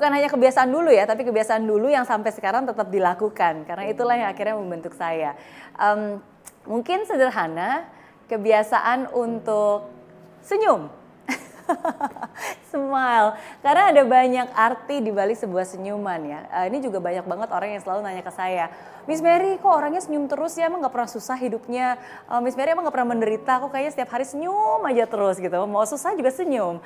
bukan hanya kebiasaan dulu ya, tapi kebiasaan dulu yang sampai sekarang tetap dilakukan karena itulah yang akhirnya membentuk saya. Um, mungkin sederhana kebiasaan untuk senyum. Smile, karena ada banyak arti di balik sebuah senyuman ya. Uh, ini juga banyak banget orang yang selalu nanya ke saya, Miss Mary kok orangnya senyum terus ya, emang gak pernah susah hidupnya. Uh, Miss Mary emang gak pernah menderita, kok kayaknya setiap hari senyum aja terus gitu. Mau susah juga senyum.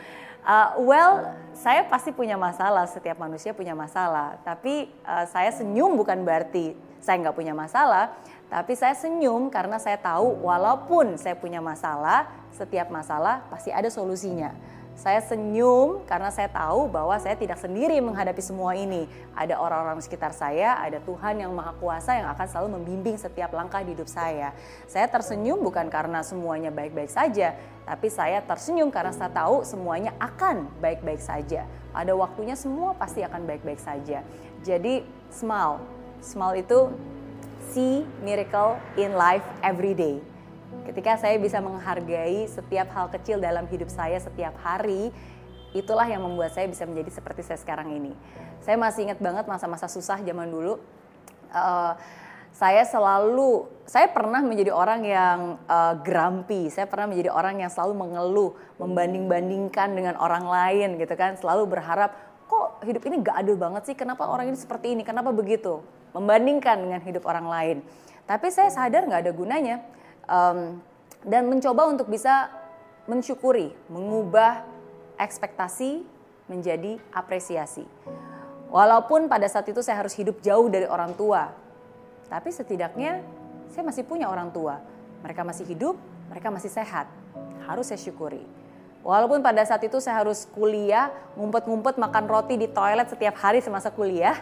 Uh, well, saya pasti punya masalah, setiap manusia punya masalah. Tapi uh, saya senyum bukan berarti saya nggak punya masalah, tapi saya senyum karena saya tahu walaupun saya punya masalah, setiap masalah pasti ada solusinya. Saya senyum karena saya tahu bahwa saya tidak sendiri menghadapi semua ini. Ada orang-orang sekitar saya, ada Tuhan yang Maha Kuasa yang akan selalu membimbing setiap langkah di hidup saya. Saya tersenyum bukan karena semuanya baik-baik saja, tapi saya tersenyum karena saya tahu semuanya akan baik-baik saja. Pada waktunya semua pasti akan baik-baik saja. Jadi smile. Smile itu see miracle in life every day Ketika saya bisa menghargai setiap hal kecil dalam hidup saya setiap hari, itulah yang membuat saya bisa menjadi seperti saya sekarang ini. Saya masih ingat banget masa-masa susah zaman dulu. Uh, saya selalu, saya pernah menjadi orang yang uh, grumpy, saya pernah menjadi orang yang selalu mengeluh, membanding-bandingkan dengan orang lain gitu kan, selalu berharap kok hidup ini gak adil banget sih, kenapa orang ini seperti ini, kenapa begitu, membandingkan dengan hidup orang lain. Tapi saya sadar gak ada gunanya, um, dan mencoba untuk bisa mensyukuri, mengubah ekspektasi menjadi apresiasi. Walaupun pada saat itu saya harus hidup jauh dari orang tua, tapi setidaknya saya masih punya orang tua. Mereka masih hidup, mereka masih sehat. Harus saya syukuri. Walaupun pada saat itu saya harus kuliah, ngumpet-ngumpet makan roti di toilet setiap hari semasa kuliah,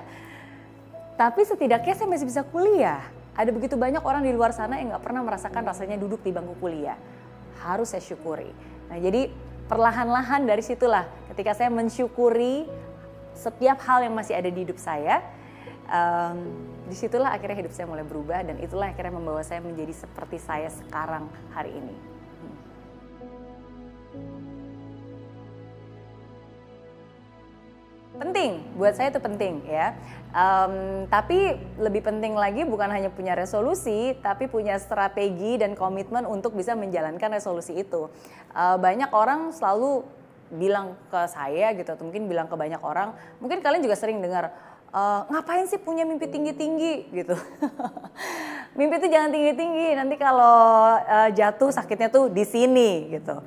tapi setidaknya saya masih bisa kuliah ada begitu banyak orang di luar sana yang nggak pernah merasakan rasanya duduk di bangku kuliah. Harus saya syukuri. Nah jadi perlahan-lahan dari situlah ketika saya mensyukuri setiap hal yang masih ada di hidup saya, um, di situlah akhirnya hidup saya mulai berubah dan itulah akhirnya membawa saya menjadi seperti saya sekarang hari ini. Penting buat saya itu penting ya um, tapi lebih penting lagi bukan hanya punya resolusi tapi punya strategi dan komitmen untuk bisa menjalankan resolusi itu uh, banyak orang selalu bilang ke saya gitu atau mungkin bilang ke banyak orang mungkin kalian juga sering dengar uh, ngapain sih punya mimpi tinggi-tinggi gitu. mimpi itu jangan tinggi-tinggi, nanti kalau uh, jatuh sakitnya tuh di sini gitu.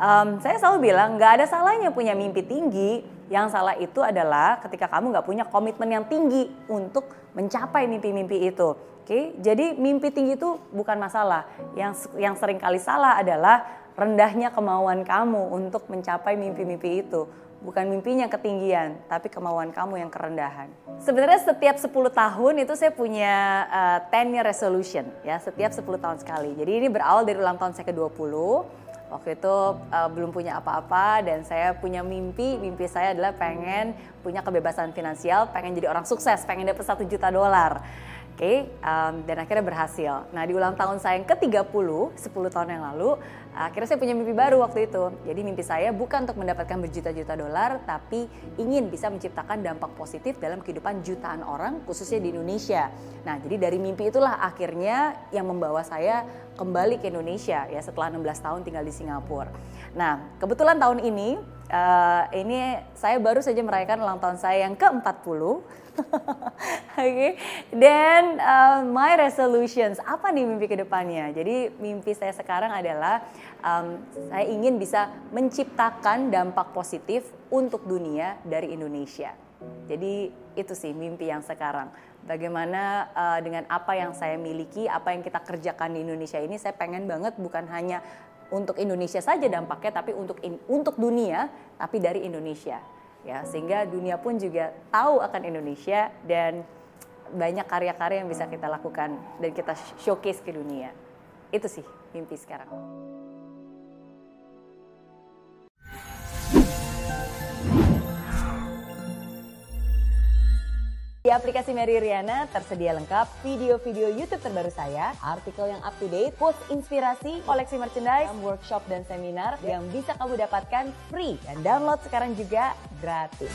Um, saya selalu bilang nggak ada salahnya punya mimpi tinggi, yang salah itu adalah ketika kamu nggak punya komitmen yang tinggi untuk mencapai mimpi-mimpi itu. Oke, jadi mimpi tinggi itu bukan masalah. Yang yang sering kali salah adalah rendahnya kemauan kamu untuk mencapai mimpi-mimpi itu. Bukan mimpinya ketinggian, tapi kemauan kamu yang kerendahan. Sebenarnya setiap 10 tahun itu saya punya uh, eh, 10 year resolution ya, setiap 10 tahun sekali. Jadi ini berawal dari ulang tahun saya ke-20 Waktu itu uh, belum punya apa-apa dan saya punya mimpi. Mimpi saya adalah pengen punya kebebasan finansial, pengen jadi orang sukses, pengen dapat satu juta dolar. Oke, okay, um, dan akhirnya berhasil. Nah di ulang tahun saya yang ke-30, 10 tahun yang lalu, akhirnya saya punya mimpi baru waktu itu. Jadi mimpi saya bukan untuk mendapatkan berjuta-juta dolar, tapi ingin bisa menciptakan dampak positif dalam kehidupan jutaan orang, khususnya di Indonesia. Nah jadi dari mimpi itulah akhirnya yang membawa saya kembali ke Indonesia ya setelah 16 tahun tinggal di Singapura. Nah kebetulan tahun ini, uh, ini saya baru saja merayakan ulang tahun saya yang ke-40 Oke, okay. dan uh, my resolutions apa nih mimpi ke depannya? Jadi mimpi saya sekarang adalah um, saya ingin bisa menciptakan dampak positif untuk dunia dari Indonesia. Jadi itu sih mimpi yang sekarang. Bagaimana uh, dengan apa yang saya miliki, apa yang kita kerjakan di Indonesia ini, saya pengen banget bukan hanya untuk Indonesia saja dampaknya, tapi untuk in, untuk dunia, tapi dari Indonesia ya sehingga dunia pun juga tahu akan Indonesia dan banyak karya-karya yang bisa kita lakukan dan kita showcase ke dunia. Itu sih mimpi sekarang. Di aplikasi Mary Riana tersedia lengkap video-video YouTube terbaru saya, artikel yang up to date, post inspirasi, koleksi merchandise, workshop dan seminar yang bisa kamu dapatkan free dan download sekarang juga gratis.